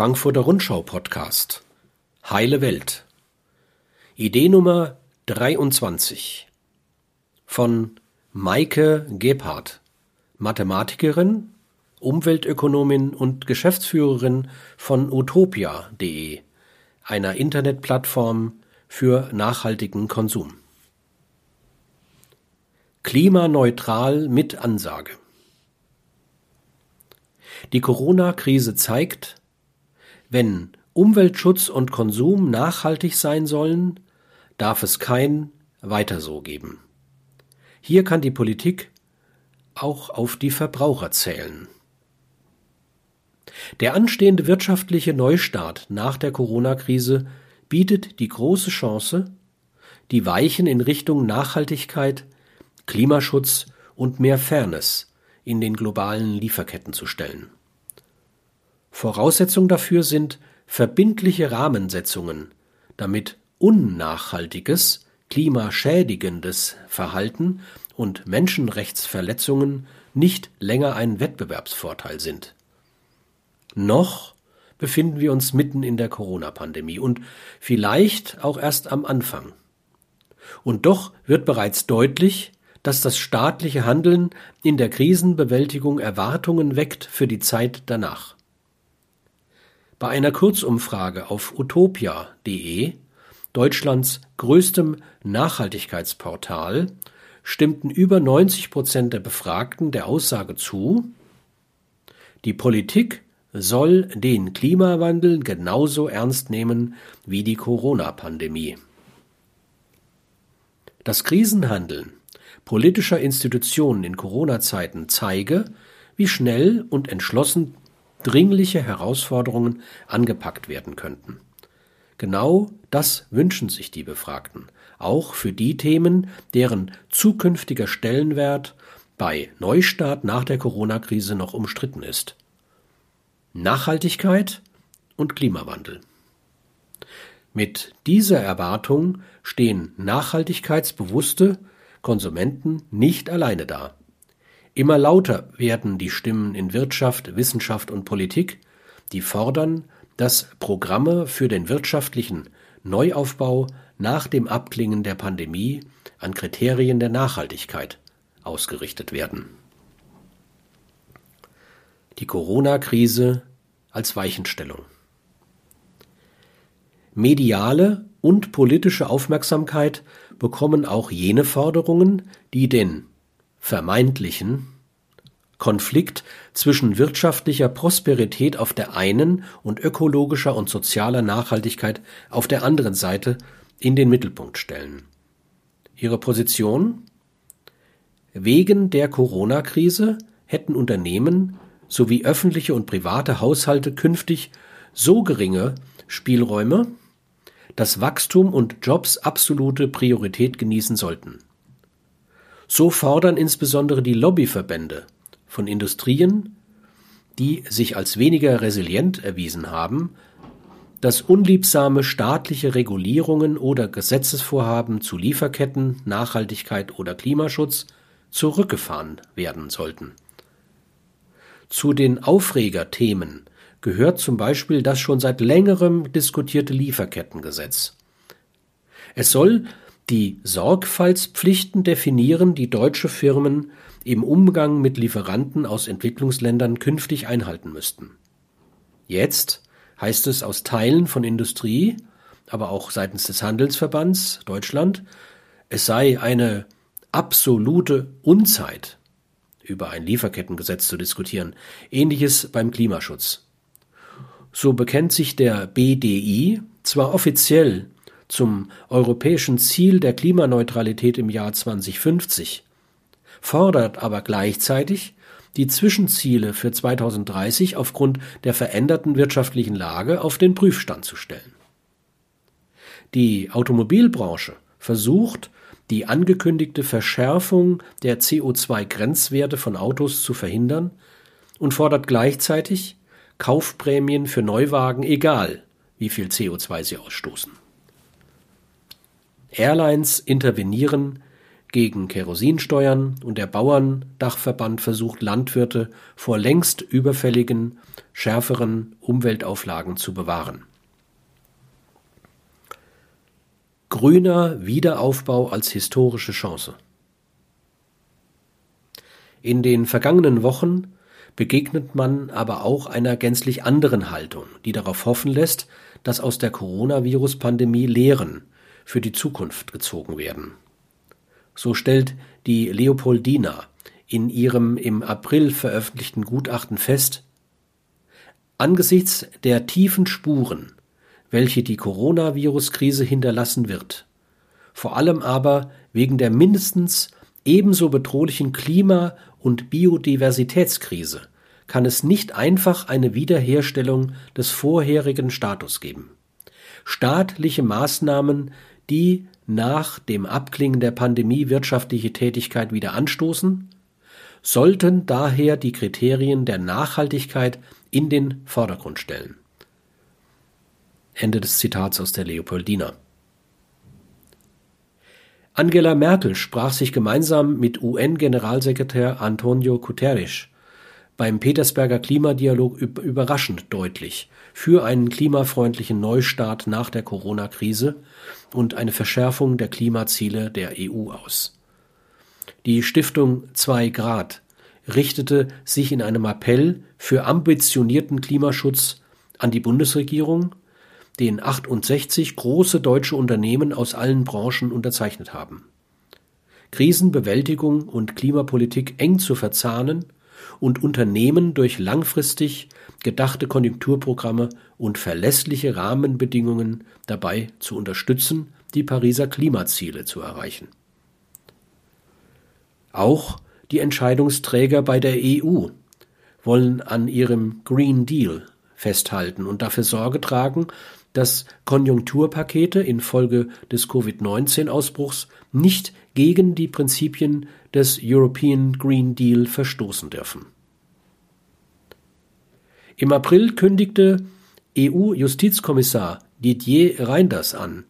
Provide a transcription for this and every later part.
Frankfurter Rundschau Podcast Heile Welt Idee Nummer 23 von Maike Gebhardt, Mathematikerin, Umweltökonomin und Geschäftsführerin von utopia.de, einer Internetplattform für nachhaltigen Konsum. Klimaneutral mit Ansage. Die Corona-Krise zeigt, wenn Umweltschutz und Konsum nachhaltig sein sollen, darf es kein Weiter so geben. Hier kann die Politik auch auf die Verbraucher zählen. Der anstehende wirtschaftliche Neustart nach der Corona-Krise bietet die große Chance, die Weichen in Richtung Nachhaltigkeit, Klimaschutz und mehr Fairness in den globalen Lieferketten zu stellen. Voraussetzung dafür sind verbindliche Rahmensetzungen, damit unnachhaltiges, klimaschädigendes Verhalten und Menschenrechtsverletzungen nicht länger ein Wettbewerbsvorteil sind. Noch befinden wir uns mitten in der Corona-Pandemie und vielleicht auch erst am Anfang. Und doch wird bereits deutlich, dass das staatliche Handeln in der Krisenbewältigung Erwartungen weckt für die Zeit danach. Bei einer Kurzumfrage auf utopia.de, Deutschlands größtem Nachhaltigkeitsportal, stimmten über 90 Prozent der Befragten der Aussage zu, die Politik soll den Klimawandel genauso ernst nehmen wie die Corona-Pandemie. Das Krisenhandeln politischer Institutionen in Corona-Zeiten zeige, wie schnell und entschlossen dringliche Herausforderungen angepackt werden könnten. Genau das wünschen sich die Befragten, auch für die Themen, deren zukünftiger Stellenwert bei Neustart nach der Corona-Krise noch umstritten ist. Nachhaltigkeit und Klimawandel. Mit dieser Erwartung stehen nachhaltigkeitsbewusste Konsumenten nicht alleine da. Immer lauter werden die Stimmen in Wirtschaft, Wissenschaft und Politik, die fordern, dass Programme für den wirtschaftlichen Neuaufbau nach dem Abklingen der Pandemie an Kriterien der Nachhaltigkeit ausgerichtet werden. Die Corona-Krise als Weichenstellung. Mediale und politische Aufmerksamkeit bekommen auch jene Forderungen, die den vermeintlichen Konflikt zwischen wirtschaftlicher Prosperität auf der einen und ökologischer und sozialer Nachhaltigkeit auf der anderen Seite in den Mittelpunkt stellen. Ihre Position? Wegen der Corona-Krise hätten Unternehmen sowie öffentliche und private Haushalte künftig so geringe Spielräume, dass Wachstum und Jobs absolute Priorität genießen sollten. So fordern insbesondere die Lobbyverbände von Industrien, die sich als weniger resilient erwiesen haben, dass unliebsame staatliche Regulierungen oder Gesetzesvorhaben zu Lieferketten, Nachhaltigkeit oder Klimaschutz zurückgefahren werden sollten. Zu den Aufregerthemen gehört zum Beispiel das schon seit längerem diskutierte Lieferkettengesetz. Es soll die Sorgfaltspflichten definieren, die deutsche Firmen im Umgang mit Lieferanten aus Entwicklungsländern künftig einhalten müssten. Jetzt heißt es aus Teilen von Industrie, aber auch seitens des Handelsverbands Deutschland, es sei eine absolute Unzeit, über ein Lieferkettengesetz zu diskutieren. Ähnliches beim Klimaschutz. So bekennt sich der BDI zwar offiziell zum europäischen Ziel der Klimaneutralität im Jahr 2050, fordert aber gleichzeitig, die Zwischenziele für 2030 aufgrund der veränderten wirtschaftlichen Lage auf den Prüfstand zu stellen. Die Automobilbranche versucht, die angekündigte Verschärfung der CO2-Grenzwerte von Autos zu verhindern und fordert gleichzeitig Kaufprämien für Neuwagen, egal wie viel CO2 sie ausstoßen. Airlines intervenieren gegen Kerosinsteuern und der Bauerndachverband versucht Landwirte vor längst überfälligen, schärferen Umweltauflagen zu bewahren. Grüner Wiederaufbau als historische Chance. In den vergangenen Wochen begegnet man aber auch einer gänzlich anderen Haltung, die darauf hoffen lässt, dass aus der Coronavirus-Pandemie Lehren für die Zukunft gezogen werden. So stellt die Leopoldina in ihrem im April veröffentlichten Gutachten fest, angesichts der tiefen Spuren, welche die Coronavirus-Krise hinterlassen wird, vor allem aber wegen der mindestens ebenso bedrohlichen Klima- und Biodiversitätskrise kann es nicht einfach eine Wiederherstellung des vorherigen Status geben. Staatliche Maßnahmen, die nach dem Abklingen der Pandemie wirtschaftliche Tätigkeit wieder anstoßen, sollten daher die Kriterien der Nachhaltigkeit in den Vordergrund stellen. Ende des Zitats aus der Leopoldina. Angela Merkel sprach sich gemeinsam mit UN-Generalsekretär Antonio Guterres beim Petersberger Klimadialog überraschend deutlich für einen klimafreundlichen Neustart nach der Corona-Krise und eine Verschärfung der Klimaziele der EU aus. Die Stiftung 2 Grad richtete sich in einem Appell für ambitionierten Klimaschutz an die Bundesregierung, den 68 große deutsche Unternehmen aus allen Branchen unterzeichnet haben. Krisenbewältigung und Klimapolitik eng zu verzahnen und Unternehmen durch langfristig gedachte Konjunkturprogramme und verlässliche Rahmenbedingungen dabei zu unterstützen, die Pariser Klimaziele zu erreichen. Auch die Entscheidungsträger bei der EU wollen an ihrem Green Deal festhalten und dafür Sorge tragen, dass Konjunkturpakete infolge des Covid-19-Ausbruchs nicht gegen die Prinzipien des European Green Deal verstoßen dürfen. Im April kündigte EU-Justizkommissar Didier Reinders an,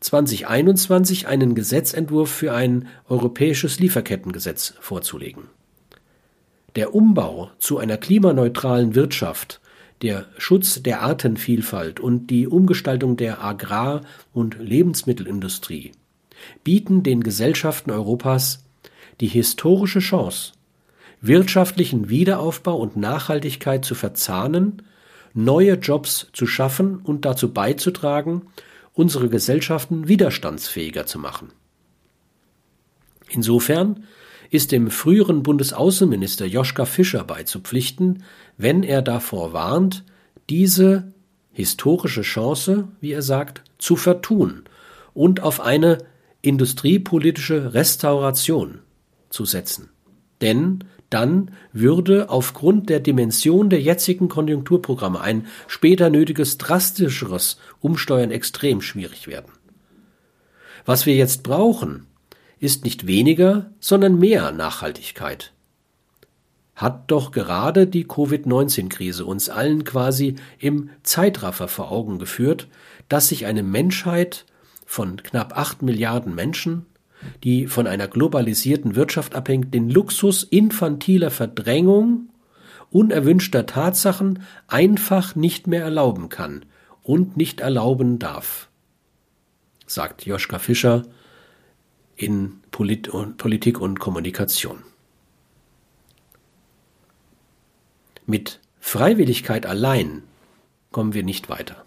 2021 einen Gesetzentwurf für ein europäisches Lieferkettengesetz vorzulegen. Der Umbau zu einer klimaneutralen Wirtschaft der Schutz der Artenvielfalt und die Umgestaltung der Agrar- und Lebensmittelindustrie bieten den Gesellschaften Europas die historische Chance, wirtschaftlichen Wiederaufbau und Nachhaltigkeit zu verzahnen, neue Jobs zu schaffen und dazu beizutragen, unsere Gesellschaften widerstandsfähiger zu machen. Insofern ist dem früheren Bundesaußenminister Joschka Fischer beizupflichten, wenn er davor warnt, diese historische Chance, wie er sagt, zu vertun und auf eine industriepolitische Restauration zu setzen. Denn dann würde aufgrund der Dimension der jetzigen Konjunkturprogramme ein später nötiges drastischeres Umsteuern extrem schwierig werden. Was wir jetzt brauchen, ist nicht weniger, sondern mehr Nachhaltigkeit hat doch gerade die Covid-19-Krise uns allen quasi im Zeitraffer vor Augen geführt, dass sich eine Menschheit von knapp acht Milliarden Menschen, die von einer globalisierten Wirtschaft abhängt, den Luxus infantiler Verdrängung unerwünschter Tatsachen einfach nicht mehr erlauben kann und nicht erlauben darf, sagt Joschka Fischer in Polit Politik und Kommunikation. Mit Freiwilligkeit allein kommen wir nicht weiter.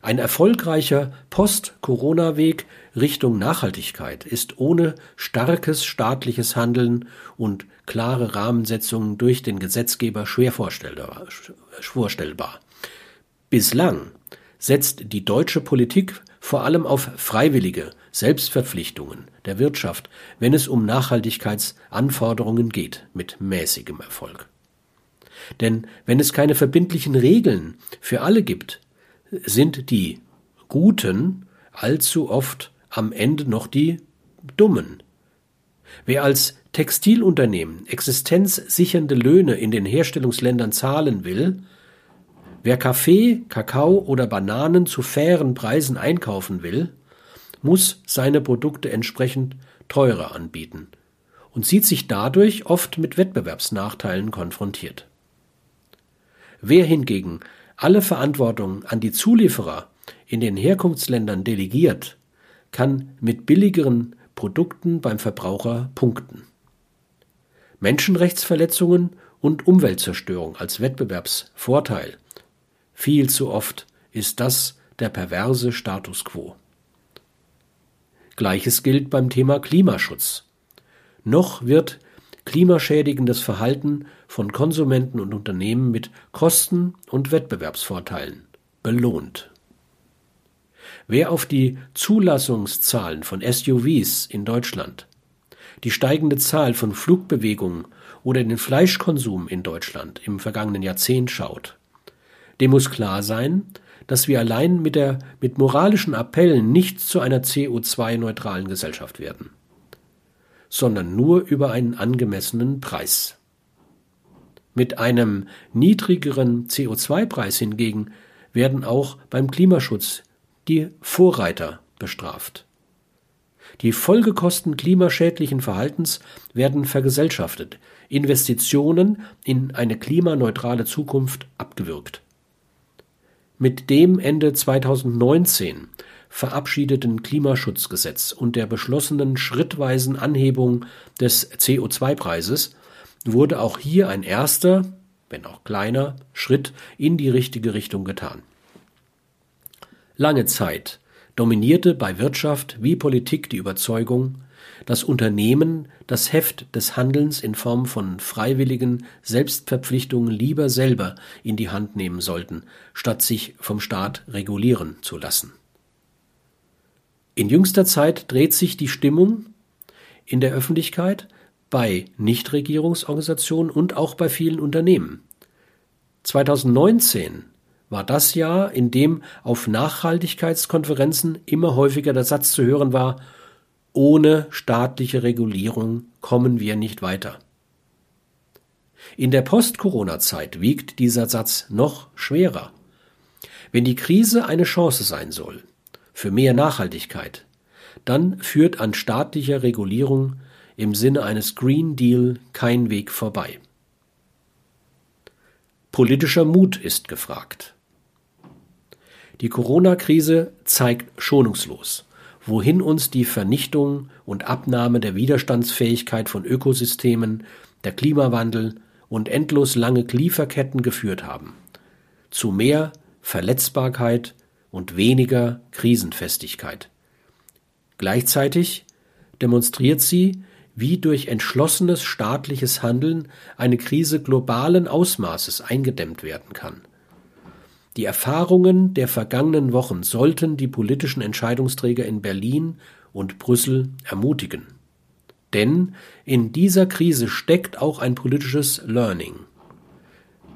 Ein erfolgreicher Post-Corona-Weg Richtung Nachhaltigkeit ist ohne starkes staatliches Handeln und klare Rahmensetzungen durch den Gesetzgeber schwer vorstellbar. Bislang setzt die deutsche Politik vor allem auf freiwillige Selbstverpflichtungen der Wirtschaft, wenn es um Nachhaltigkeitsanforderungen geht, mit mäßigem Erfolg. Denn wenn es keine verbindlichen Regeln für alle gibt, sind die Guten allzu oft am Ende noch die Dummen. Wer als Textilunternehmen existenzsichernde Löhne in den Herstellungsländern zahlen will, wer Kaffee, Kakao oder Bananen zu fairen Preisen einkaufen will, muss seine Produkte entsprechend teurer anbieten und sieht sich dadurch oft mit Wettbewerbsnachteilen konfrontiert. Wer hingegen alle Verantwortung an die Zulieferer in den Herkunftsländern delegiert, kann mit billigeren Produkten beim Verbraucher punkten. Menschenrechtsverletzungen und Umweltzerstörung als Wettbewerbsvorteil. Viel zu oft ist das der perverse Status quo. Gleiches gilt beim Thema Klimaschutz. Noch wird klimaschädigendes Verhalten von Konsumenten und Unternehmen mit Kosten und Wettbewerbsvorteilen belohnt. Wer auf die Zulassungszahlen von SUVs in Deutschland, die steigende Zahl von Flugbewegungen oder den Fleischkonsum in Deutschland im vergangenen Jahrzehnt schaut, dem muss klar sein, dass wir allein mit, der, mit moralischen Appellen nicht zu einer CO2-neutralen Gesellschaft werden, sondern nur über einen angemessenen Preis. Mit einem niedrigeren CO2-Preis hingegen werden auch beim Klimaschutz die Vorreiter bestraft. Die Folgekosten klimaschädlichen Verhaltens werden vergesellschaftet, Investitionen in eine klimaneutrale Zukunft abgewürgt. Mit dem Ende 2019 verabschiedeten Klimaschutzgesetz und der beschlossenen schrittweisen Anhebung des CO2-Preises wurde auch hier ein erster, wenn auch kleiner, Schritt in die richtige Richtung getan. Lange Zeit dominierte bei Wirtschaft wie Politik die Überzeugung, dass Unternehmen das Heft des Handelns in Form von freiwilligen Selbstverpflichtungen lieber selber in die Hand nehmen sollten, statt sich vom Staat regulieren zu lassen. In jüngster Zeit dreht sich die Stimmung in der Öffentlichkeit bei Nichtregierungsorganisationen und auch bei vielen Unternehmen. 2019 war das Jahr, in dem auf Nachhaltigkeitskonferenzen immer häufiger der Satz zu hören war, ohne staatliche Regulierung kommen wir nicht weiter. In der Post-Corona-Zeit wiegt dieser Satz noch schwerer. Wenn die Krise eine Chance sein soll für mehr Nachhaltigkeit, dann führt an staatlicher Regulierung im Sinne eines Green Deal kein Weg vorbei. Politischer Mut ist gefragt. Die Corona-Krise zeigt schonungslos, wohin uns die Vernichtung und Abnahme der Widerstandsfähigkeit von Ökosystemen, der Klimawandel und endlos lange Lieferketten geführt haben. Zu mehr Verletzbarkeit und weniger Krisenfestigkeit. Gleichzeitig demonstriert sie, wie durch entschlossenes staatliches Handeln eine Krise globalen Ausmaßes eingedämmt werden kann. Die Erfahrungen der vergangenen Wochen sollten die politischen Entscheidungsträger in Berlin und Brüssel ermutigen. Denn in dieser Krise steckt auch ein politisches Learning.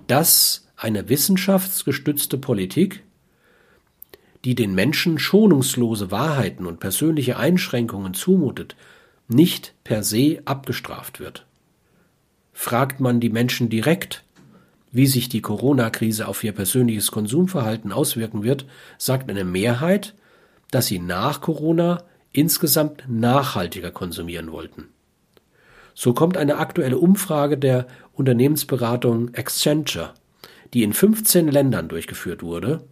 Dass eine wissenschaftsgestützte Politik, die den Menschen schonungslose Wahrheiten und persönliche Einschränkungen zumutet, nicht per se abgestraft wird. Fragt man die Menschen direkt, wie sich die Corona-Krise auf ihr persönliches Konsumverhalten auswirken wird, sagt eine Mehrheit, dass sie nach Corona insgesamt nachhaltiger konsumieren wollten. So kommt eine aktuelle Umfrage der Unternehmensberatung Accenture, die in 15 Ländern durchgeführt wurde,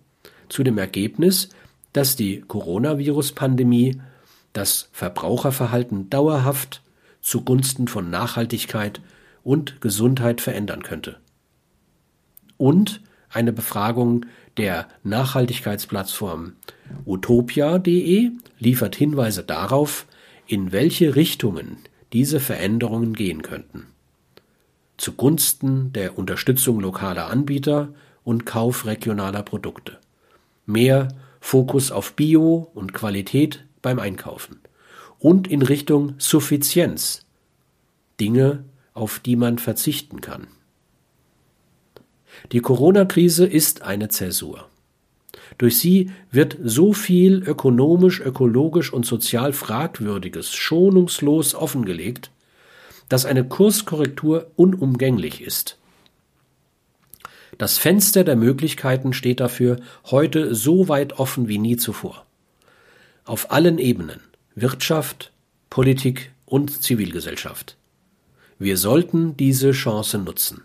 zu dem Ergebnis, dass die Coronavirus-Pandemie das Verbraucherverhalten dauerhaft zugunsten von Nachhaltigkeit und Gesundheit verändern könnte und eine Befragung der Nachhaltigkeitsplattform utopia.de liefert Hinweise darauf, in welche Richtungen diese Veränderungen gehen könnten. Zugunsten der Unterstützung lokaler Anbieter und Kauf regionaler Produkte. Mehr Fokus auf Bio und Qualität beim Einkaufen. Und in Richtung Suffizienz. Dinge, auf die man verzichten kann. Die Corona-Krise ist eine Zäsur. Durch sie wird so viel ökonomisch, ökologisch und sozial Fragwürdiges schonungslos offengelegt, dass eine Kurskorrektur unumgänglich ist. Das Fenster der Möglichkeiten steht dafür heute so weit offen wie nie zuvor. auf allen Ebenen Wirtschaft, Politik und Zivilgesellschaft. Wir sollten diese Chance nutzen,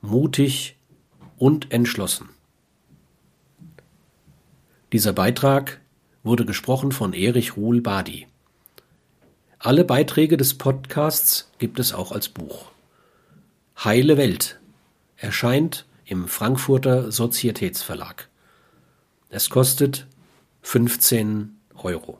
mutig und entschlossen. Dieser Beitrag wurde gesprochen von Erich Ruhl Badi. Alle Beiträge des Podcasts gibt es auch als Buch. Heile Welt erscheint im Frankfurter Sozietätsverlag. Es kostet 15 Euro.